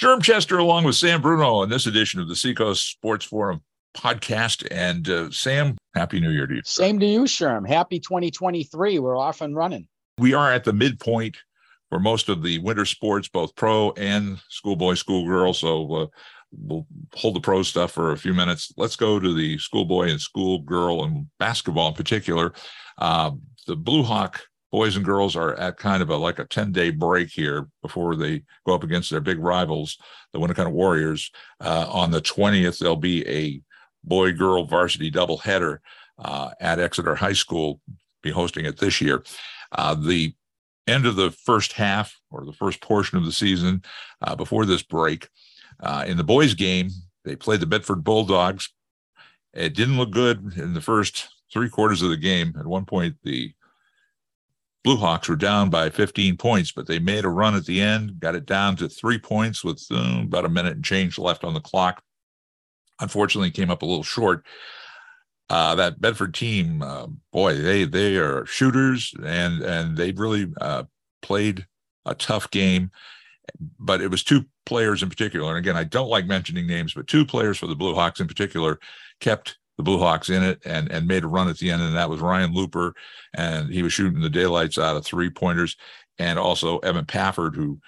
Sherm Chester along with Sam Bruno in this edition of the Seacoast Sports Forum podcast. And uh, Sam, Happy New Year to you. Same to you, Sherm. Happy 2023. We're off and running. We are at the midpoint for most of the winter sports, both pro and schoolboy, schoolgirl. So uh, we'll hold the pro stuff for a few minutes. Let's go to the schoolboy and schoolgirl and basketball in particular. Uh, the Blue Hawk boys and girls are at kind of a like a 10 day break here before they go up against their big rivals, the Winnacunnet Warriors. Uh, on the 20th, there'll be a boy girl varsity doubleheader uh, at Exeter High School, be hosting it this year. Uh, the end of the first half or the first portion of the season uh, before this break, uh, in the boys' game, they played the Bedford Bulldogs. It didn't look good in the first three quarters of the game. At one point, the Blue Hawks were down by 15 points, but they made a run at the end, got it down to three points with uh, about a minute and change left on the clock. Unfortunately, came up a little short. Uh, that Bedford team, uh, boy, they they are shooters, and and they really uh, played a tough game. But it was two players in particular, and again, I don't like mentioning names, but two players for the Blue Hawks in particular kept the Blue Hawks in it and and made a run at the end, and that was Ryan Looper, and he was shooting the daylights out of three pointers, and also Evan Pafford, who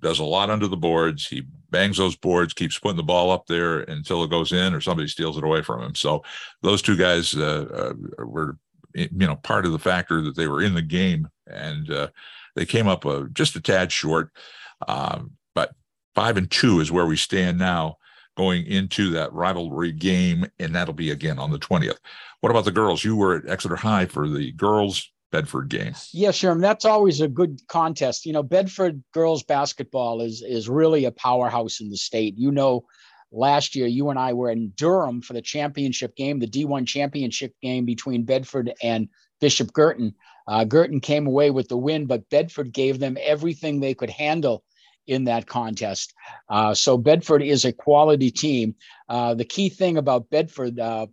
does a lot under the boards. He bangs those boards, keeps putting the ball up there until it goes in or somebody steals it away from him. So those two guys uh, uh, were, you know, part of the factor that they were in the game, and uh, they came up uh, just a tad short. Um, but five and two is where we stand now going into that rivalry game, and that'll be again on the 20th. What about the girls? You were at Exeter High for the girls Bedford game. Yeah, sure. That's always a good contest. You know, Bedford girls basketball is is really a powerhouse in the state. You know, last year you and I were in Durham for the championship game, the D1 championship game between Bedford and Bishop Guertin. Uh, Guertin came away with the win, but Bedford gave them everything they could handle in that contest. Uh, so Bedford is a quality team. Uh, the key thing about Bedford, uh,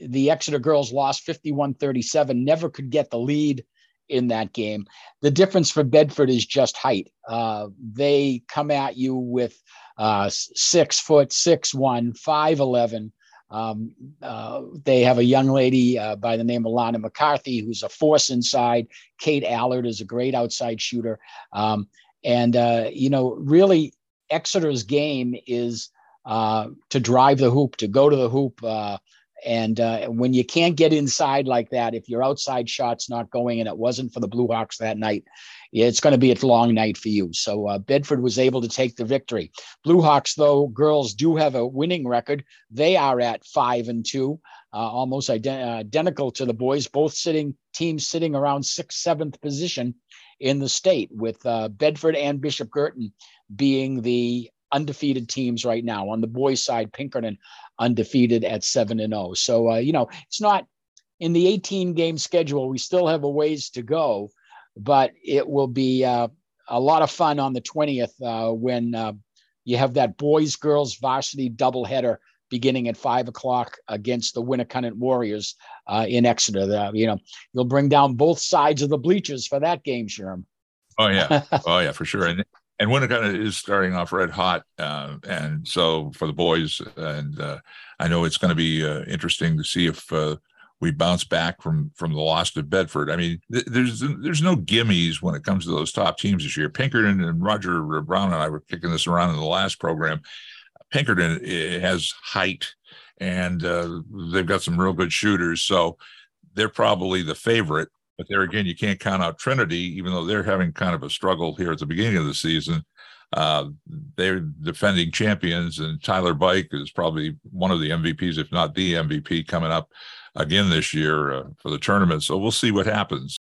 the Exeter girls lost 51 37, never could get the lead in that game. The difference for Bedford is just height. Uh, they come at you with uh, six foot, six one, five eleven. Um, uh, they have a young lady uh, by the name of Lana McCarthy who's a force inside. Kate Allard is a great outside shooter. Um, and, uh, you know, really, Exeter's game is uh, to drive the hoop, to go to the hoop. Uh, and uh, when you can't get inside like that, if your outside shot's not going, and it wasn't for the Blue Hawks that night, it's going to be a long night for you. So uh, Bedford was able to take the victory. Blue Hawks, though, girls do have a winning record. They are at five and two, uh, almost ident- identical to the boys, both sitting teams sitting around sixth, seventh position in the state, with uh, Bedford and Bishop Guertin being the undefeated teams right now. On the boys' side, Pinkerton undefeated at seven and zero. Oh. So uh, you know it's not in the 18 game schedule. We still have a ways to go, but it will be uh, a lot of fun on the 20th uh, when uh, you have that boys girls varsity doubleheader beginning at five o'clock against the Winnacunnet Warriors uh, in Exeter. The, you know, you'll bring down both sides of the bleachers for that game, Sherm. Oh yeah, oh yeah, for sure. And and Winnacunnet is starting off red hot, uh, and so for the boys, and uh, I know it's going to be uh, interesting to see if uh, we bounce back from from the loss to Bedford. I mean, th- there's there's no gimmies when it comes to those top teams this year. Pinkerton and Roger Brown and I were kicking this around in the last program. Pinkerton has height and uh, they've got some real good shooters. So they're probably the favorite. But there again, you can't count out Trinity, even though they're having kind of a struggle here at the beginning of the season. Uh, they're defending champions, and Tyler Bike is probably one of the MVPs, if not the MVP, coming up again this year uh, for the tournament. So we'll see what happens.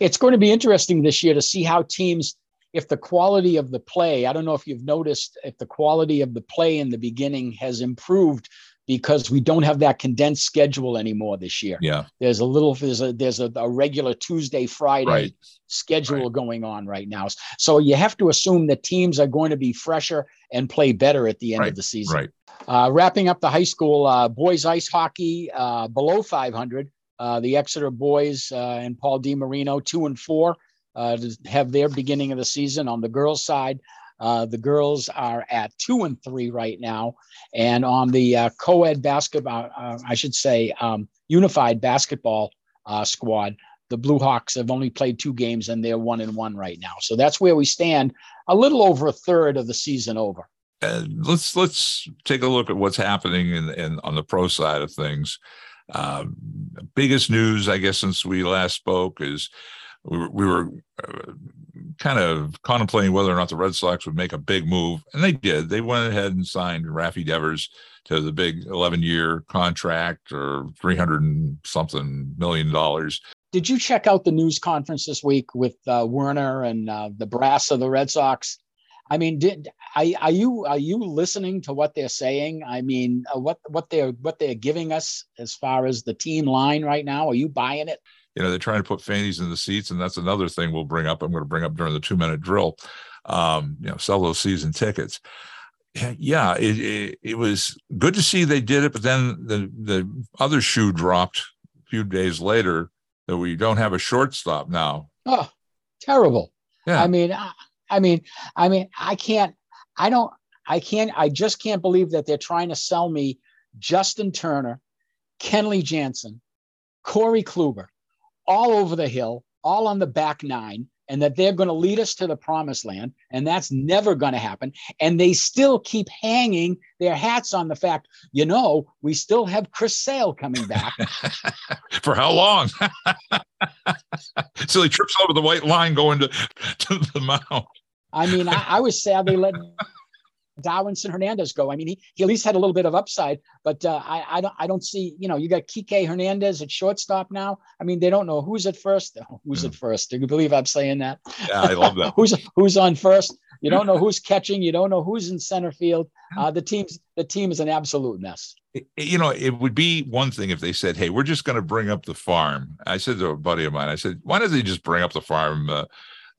It's going to be interesting this year to see how teams if the quality of the play, I don't know if you've noticed if the quality of the play in the beginning has improved because we don't have that condensed schedule anymore this year. Yeah. There's a little there's a there's a, a regular Tuesday Friday right. schedule right. going on right now. So you have to assume that teams are going to be fresher and play better at the end right. of the season. Right. Uh, wrapping up the high school uh, boys ice hockey uh, below 500. Uh, the Exeter boys uh, and Paul DiMarino two and four to have their beginning of the season on the girls' side. Uh, the girls are at two and three right now. And on the uh, co ed basketball, uh, I should say, um, unified basketball uh, squad, the Blue Hawks have only played two games and they're one and one right now. So that's where we stand, a little over a third of the season over. Uh, let's let's take a look at what's happening in, in on the pro side of things. Uh, biggest news, I guess, since we last spoke is we were, we were uh, kind of contemplating whether or not the Red Sox would make a big move, and they did. They went ahead and signed Rafi Devers to the big 11 year contract or 300 and something million dollars. Did you check out the news conference this week with uh, Werner and uh, the brass of the Red Sox? I mean, did are, you are you listening to what they're saying? I mean, uh, what what they're what they're giving us as far as the team line right now? Are you buying it? You know, they're trying to put fannies in the seats, and that's another thing we'll bring up. I'm going to bring up during the two minute drill. Um, you know, sell those season tickets yeah, it, it, it, was good to see they did it, but then the the other shoe dropped a few days later that we don't have a shortstop now. Oh, terrible! Yeah. I mean, I, I mean, I mean, I can't, I don't, I can't, I just can't believe that they're trying to sell me Justin Turner, Kenley Jansen, Corey Kluber, all over the hill, all on the back nine and that they're going to lead us to the promised land and that's never going to happen. And they still keep hanging their hats on the fact you know we still have chris sale coming back. For how long? So he trips over the white line going to, to the mound. I mean I, I was sad they let Darwinzon Hernandez go. I mean, he, he at least had a little bit of upside, but uh, I, I don't I don't see you know you got Kike Hernandez at shortstop now. I mean, they don't know who's at first. Who's mm. at first? Do you believe I'm saying that? Yeah, I love that. who's who's on first? You don't know who's catching. You don't know who's in center field. Uh, the team's the team is an absolute mess. You know, it would be one thing if they said, "Hey, we're just going to bring up the farm." I said to a buddy of mine, I said, "Why don't they just bring up the farm?" Uh,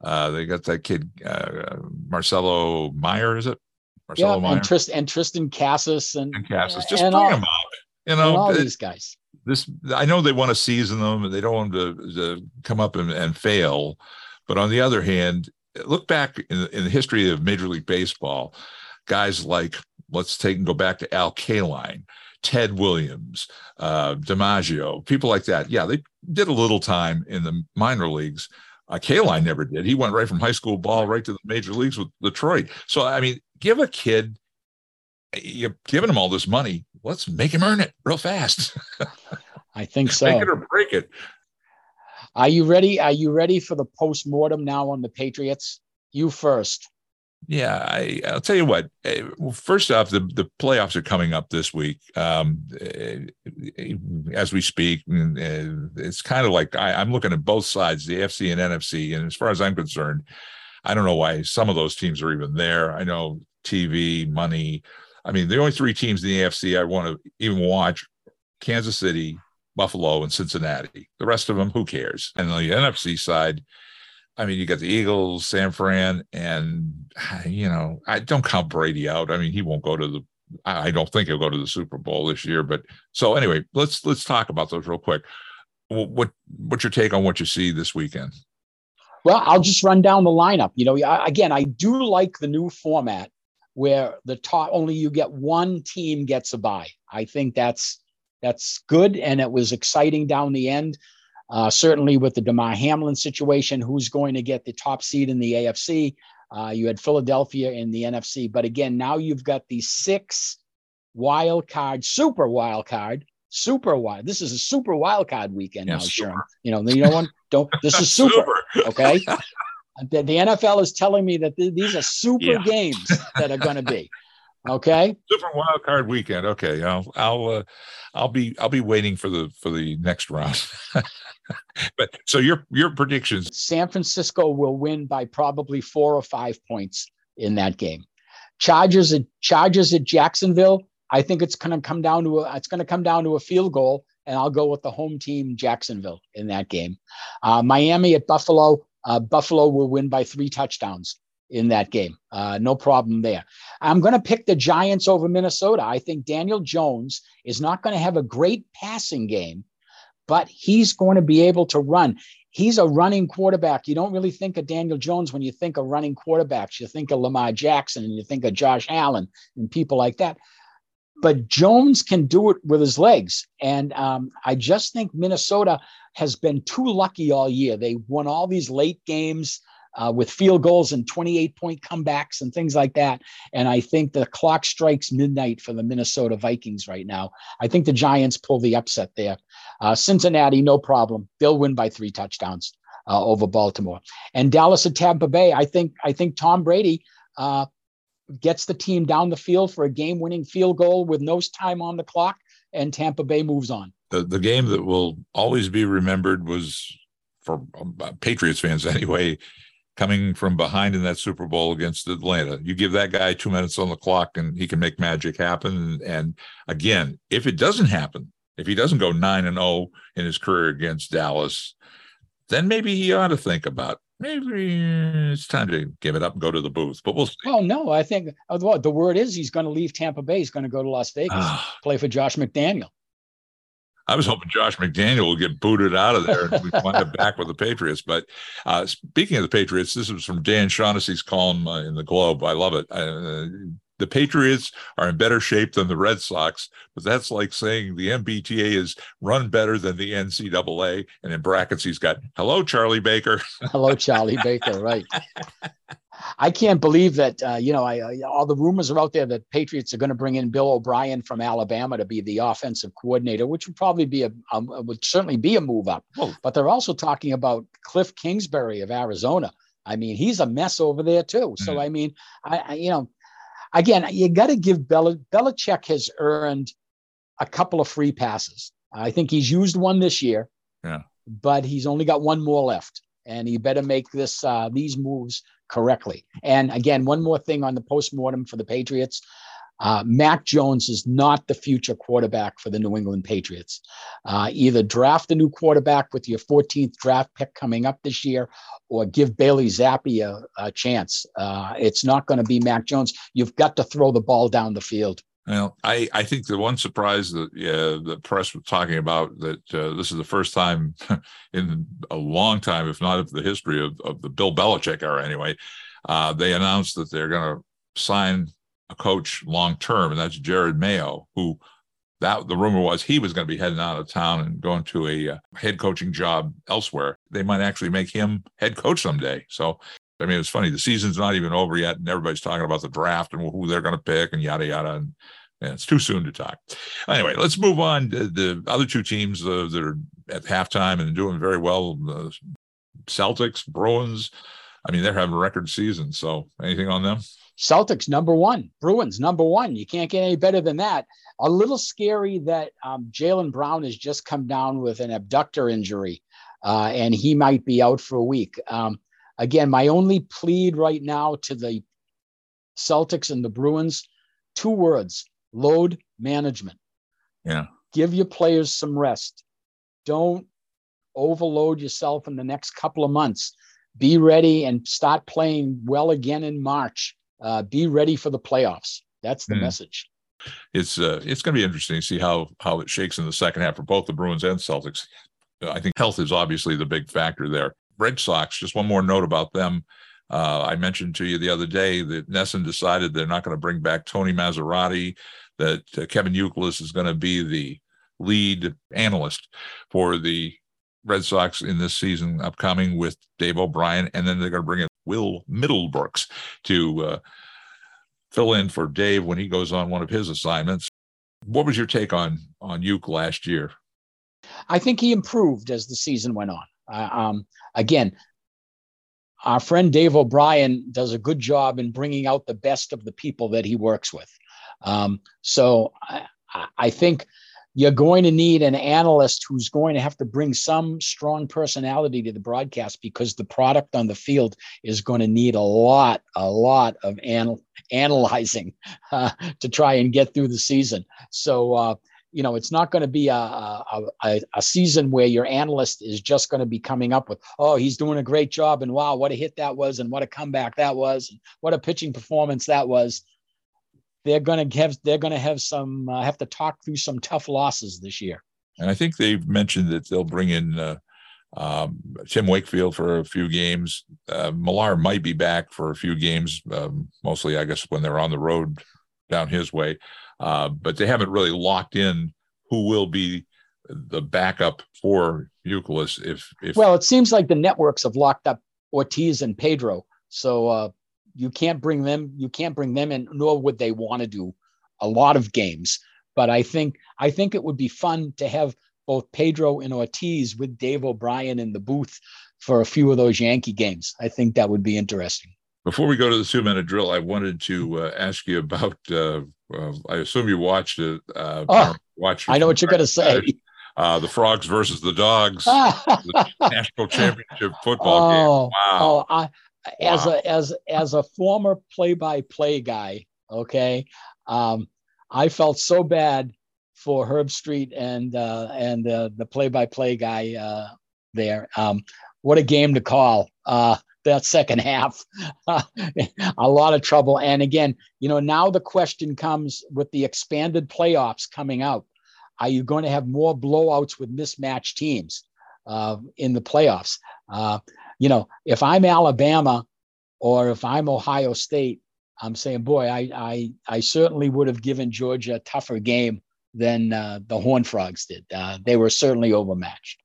uh, they got that kid uh, Marcelo Meyer, is it? Marcelo yeah, Meyer. and, Trist, and Triston Casas and, and Casas. Just bring all, them up. You know, all it, these guys. This I know they want to season them and they don't want them to, to come up and, and fail. But on the other hand, look back in, in the history of Major League Baseball, guys like let's take and go back to Al Kaline, Ted Williams, uh, DiMaggio, people like that. Yeah, they did a little time in the minor leagues. Uh, Kaline never did. He went right from high school ball right to the major leagues with Detroit. So I mean, give a kid, you're giving him all this money. Let's make him earn it real fast. I think so. Make it or break it. Are you ready? Are you ready for the post mortem now on the Patriots? You first. Yeah, I, will tell you what. Eh, first off, the, the playoffs are coming up this week. Um, eh, as we speak, eh, it's kind of like I, I'm looking at both sides, the AFC and NFC. And as far as I'm concerned, I don't know why some of those teams are even there. I know TV, money. I mean, the only three teams in the AFC I want to even watch Kansas City, Buffalo, and Cincinnati. The rest of them, who cares? And on the NFC side, I mean, you got the Eagles, San Fran, and you know, I don't count Brady out. I mean, he won't go to the. I don't think he'll go to the Super Bowl this year. But so anyway, let's let's talk about those real quick. What what's your take on what you see this weekend? Well, I'll just run down the lineup. You know, again, I do like the new format where the top only you get one team gets a bye. I think that's that's good, and it was exciting down the end. Uh, certainly with the Damar Hamlin situation, who's going to get the top seed in the AFC? Uh, you had Philadelphia in the NFC, but again, now you've got the six wild card, super wild card super wild. This is a super wild card weekend now, Sherm. You know, you know one don't. This is super. super. Okay. the, the, NFL is telling me that th- these are super yeah. games that are going to be. Okay. Super wild card weekend. Okay. I'll I'll uh, I'll be I'll be waiting for the for the next round. but so your your predictions. San Francisco will win by probably four or five points in that game. Chargers at Chargers at Jacksonville. I think it's going to come down to a, it's going to come down to a field goal, and I'll go with the home team Jacksonville in that game. Uh, Miami at Buffalo. Uh, Buffalo will win by three touchdowns in that game. Uh, no problem there. I'm going to pick the Giants over Minnesota. I think Daniel Jones is not going to have a great passing game, but he's going to be able to run. he's a running quarterback. You don't really think of Daniel Jones when you think of running quarterbacks. You think of Lamar Jackson and you think of Josh Allen and people like that. But Jones can do it with his legs. And um, I just think Minnesota has been too lucky all year. They won all these late games uh, with field goals and 28 point comebacks and things like that. And I think the clock strikes midnight for the Minnesota Vikings right now. I think the Giants pull the upset there. Uh, Cincinnati, no problem. They'll win by three touchdowns uh, over Baltimore. And Dallas at Tampa Bay, I think I think Tom Brady uh, gets the team down the field for a game winning field goal with no time on the clock, and Tampa Bay moves on. The, the game that will always be remembered was for um, Patriots fans anyway coming from behind in that Super Bowl against Atlanta. You give that guy two minutes on the clock and he can make magic happen. And again, if it doesn't happen, if he doesn't go nine and zero oh in his career against Dallas, then maybe he ought to think about maybe it's time to give it up and go to the booth. But we'll see. Oh no, I think well, the word is he's going to leave Tampa Bay. He's going to go to Las Vegas, play for Josh McDaniel. I was hoping Josh McDaniel will get booted out of there and we wind up back with the Patriots. But uh, speaking of the Patriots, this is from Dan Shaughnessy's column uh, in the Globe. I love it. Uh, the Patriots are in better shape than the Red Sox, but that's like saying the MBTA is run better than the NCAA. And in brackets, he's got hello, Charlie Baker. hello, Charlie Baker. Right. I can't believe that uh, you know I, I, all the rumors are out there that Patriots are going to bring in Bill O'Brien from Alabama to be the offensive coordinator, which would probably be a, a would certainly be a move up. But they're also talking about Kliff Kingsbury of Arizona. I mean, he's a mess over there too. So mm. I mean, I, I, you know, again, you got to give Bel- Belichick has earned a couple of free passes. I think he's used one this year. Yeah. But he's only got one more left, and he better make this uh, these moves correctly. And again, one more thing on the postmortem for the Patriots. Uh, Mac Jones is not the future quarterback for the New England Patriots. Uh, either draft a new quarterback with your 14th draft pick coming up this year, or give Bailey Zappe a, a chance. Uh, it's not going to be Mac Jones. You've got to throw the ball down the field. Well, I, I think the one surprise that the press was talking about that uh, this is the first time in a long time, if not of the history of, of the Bill Belichick era anyway, uh, they announced that they're going to sign a coach long term, and that's Jerod Mayo, who that the rumor was he was going to be heading out of town and going to a uh, head coaching job elsewhere. They might actually make him head coach someday. So I mean, it's funny. The season's not even over yet, and everybody's talking about the draft and who they're going to pick and yada yada. And, and, it's too soon to talk. Anyway, let's move on. The, the other two teams uh, that are at halftime and doing very well: the Celtics, Bruins. I mean, they're having record season. So, anything on them? Celtics number one, Bruins number one. You can't get any better than that. A little scary that um, Jaylen Brown has just come down with an abductor injury, uh, and he might be out for a week. Um, Again, my only plead right now to the Celtics and the Bruins two words load management. Yeah. Give your players some rest. Don't overload yourself in the next couple of months. Be ready and start playing well again in March. Uh, be ready for the playoffs. That's the mm. message. It's uh, it's going to be interesting to see how how it shakes in the second half for both the Bruins and Celtics. I think health is obviously the big factor there. Red Sox, just one more note about them. Uh, I mentioned to you the other day that NESN decided they're not going to bring back Tony Massarotti, that uh, Kevin Youkilis is going to be the lead analyst for the Red Sox in this season upcoming with Dave O'Brien. And then they're going to bring in Will Middlebrooks to uh, fill in for Dave when he goes on one of his assignments. What was your take on on Youk last year? I think he improved as the season went on. Uh, um, again, our friend Dave O'Brien does a good job in bringing out the best of the people that he works with. Um, so I, I, think you're going to need an analyst who's going to have to bring some strong personality to the broadcast because the product on the field is going to need a lot, a lot of anal- analyzing uh, to try and get through the season. So, uh, you know, it's not going to be a, a, a, a, season where your analyst is just going to be coming up with, oh, he's doing a great job, and wow, what a hit that was, and what a comeback that was, and what a pitching performance that was. They're going to have they're going to have some uh, have to talk through some tough losses this year. And I think they've mentioned that they'll bring in uh, Um, Tim Wakefield for a few games. Uh, Millar might be back for a few games, um, mostly, I guess, when they're on the road down his way. Uh, but they haven't really locked in who will be the backup for Youkilis. If, if well, it seems like the networks have locked up Ortiz and Pedro, so uh, you can't bring them. You can't bring them in, nor would they want to do a lot of games. But I think I think it would be fun to have both Pedro and Ortiz with Dave O'Brien in the booth for a few of those Yankee games. I think that would be interesting. Before we go to the two minute drill, I wanted to uh, ask you about. Uh, uh, I assume you watched it. Uh, oh, watch. I know what you're going to say. Uh, the frogs versus the dogs, the national championship football oh, game. Wow. Oh, I, wow. as a as as a former play by play guy, okay, um, I felt so bad for Herbstreit and uh, and uh, the play-by-play guy uh, there. Um, what a game to call! Uh, that second half, a lot of trouble. And again, you know, now the question comes with the expanded playoffs coming out: Are you going to have more blowouts with mismatched teams uh, in the playoffs? Uh, you know, if I'm Alabama or if I'm Ohio State, I'm saying, boy, I I, I certainly would have given Georgia a tougher game than uh, the Horn Frogs did. Uh, they were certainly overmatched.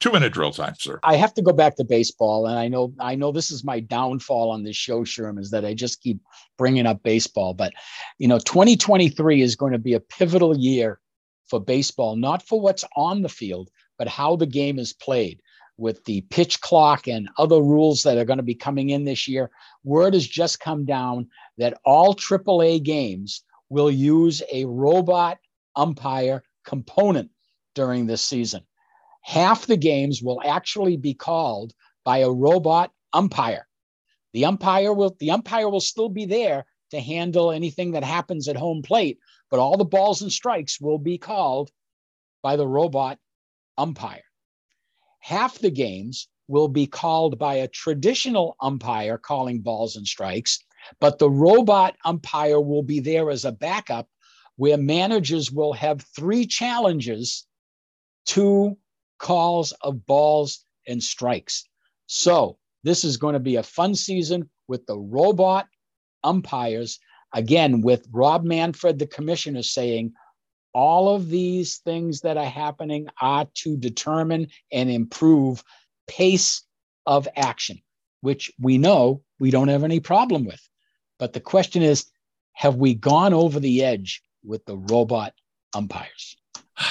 Two minute drill time, sir. I have to go back to baseball, and I know I know this is my downfall on this show, Sherm, is that I just keep bringing up baseball. But you know, 2023 is going to be a pivotal year for baseball, not for what's on the field, but how the game is played. With the pitch clock and other rules that are going to be coming in this year, word has just come down that all AAA games will use a robot umpire component during this season. Half the games will actually be called by a robot umpire. The umpire will the umpire will still be there to handle anything that happens at home plate, but all the balls and strikes will be called by the robot umpire. Half the games will be called by a traditional umpire calling balls and strikes, but the robot umpire will be there as a backup where managers will have three challenges, two calls of balls and strikes. So this is going to be a fun season with the robot umpires. Again, with Rob Manfred, the commissioner, saying all of these things that are happening are to determine and improve pace of action, which we know we don't have any problem with. But the question is, have we gone over the edge with the robot umpires.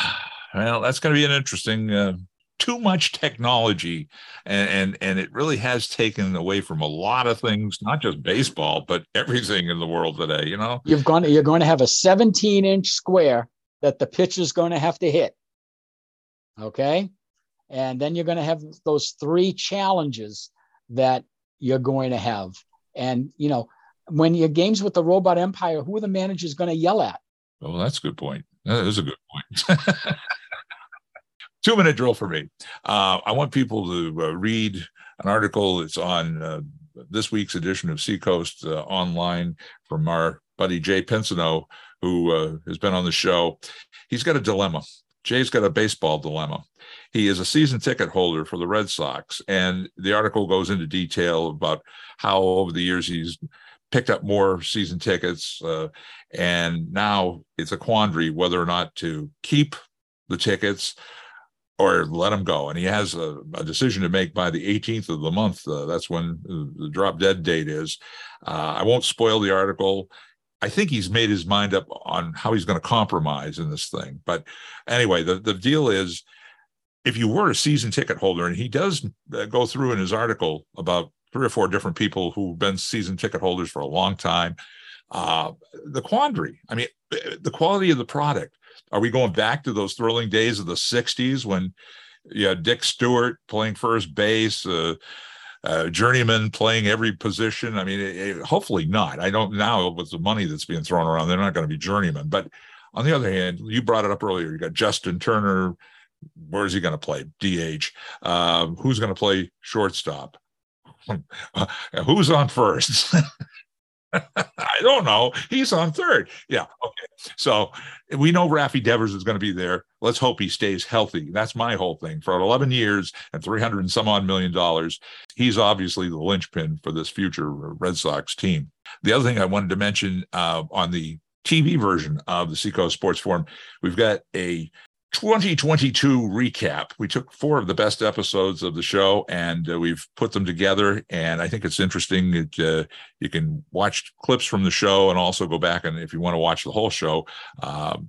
Well, that's going to be an interesting. Uh, too much technology, and, and and it really has taken away from a lot of things, not just baseball, but everything in the world today. You know, you've gone. You're going to have a 17 inch square that the pitcher's going to have to hit. Okay, and then you're going to have those three challenges that you're going to have, and you know when your games with the robot umpire, who are the managers going to yell at? Oh, that's a good point. That is a good point. Two minute drill for me. Uh, I want people to uh, read an article. that's on uh, this week's edition of Seacoast uh, Online from our buddy Jay Pinsino, who uh, has been on the show. He's got a dilemma. Jay's got a baseball dilemma. He is a season ticket holder for the Red Sox, and the article goes into detail about how over the years he's picked up more season tickets, uh, and now it's a quandary whether or not to keep the tickets or let them go. And he has a, a decision to make by the 18th of the month. Uh, that's when the drop dead date is. Uh, I won't spoil the article. I think he's made his mind up on how he's going to compromise in this thing. But anyway, the, the deal is if you were a season ticket holder, and he does uh, go through in his article about three or four different people who've been season ticket holders for a long time. Uh, the quandary, I mean, the quality of the product. Are we going back to those thrilling days of the 60s when you had Dick Stuart playing first base, uh, journeyman playing every position? I mean, it, it, hopefully not. I don't now with the money that's being thrown around, they're not going to be journeyman. But on the other hand, you brought it up earlier. You got Justin Turner. Where is he going to play? DH. Uh, who's going to play shortstop? Who's on first? I don't know. He's on third. Yeah. Okay. So we know Rafi Devers is going to be there. Let's hope he stays healthy. That's my whole thing. For 11 years and 300 and some odd million dollars, he's obviously the linchpin for this future Red Sox team. The other thing I wanted to mention uh, on the TV version of the Seacoast Sports Forum, we've got a 2022 recap. We took four of the best episodes of the show and uh, we've put them together. And I think it's interesting. It, uh, you can watch clips from the show and also go back and if you want to watch the whole show, um,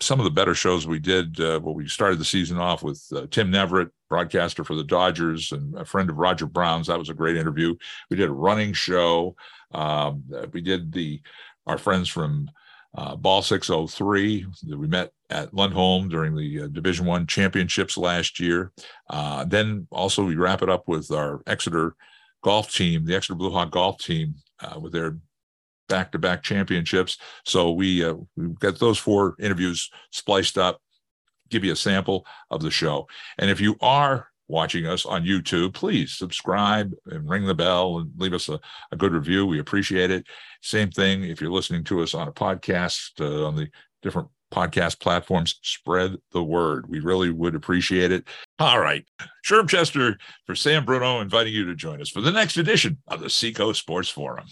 some of the better shows we did. Uh, well, we started the season off with uh, Tim Neverett, broadcaster for the Dodgers and a friend of Roger Brown's. That was a great interview. We did a running show. Um, we did the our friends from uh, Ball 603 that we met at Lundholm during the uh, Division One championships last year. Uh, then also we wrap it up with our Exeter golf team, the Exeter Blue Hawk golf team, uh, with their back-to-back championships. So we uh, we've got those four interviews spliced up. Give you a sample of the show, and if you are watching us on YouTube, please subscribe and ring the bell and leave us a, a good review. We appreciate it. Same thing if you're listening to us on a podcast uh, on the different podcast platforms, spread the word. We really would appreciate it. All right. Sherm Chester for Sam Bruno inviting you to join us for the next edition of the Seacoast Sports Forum.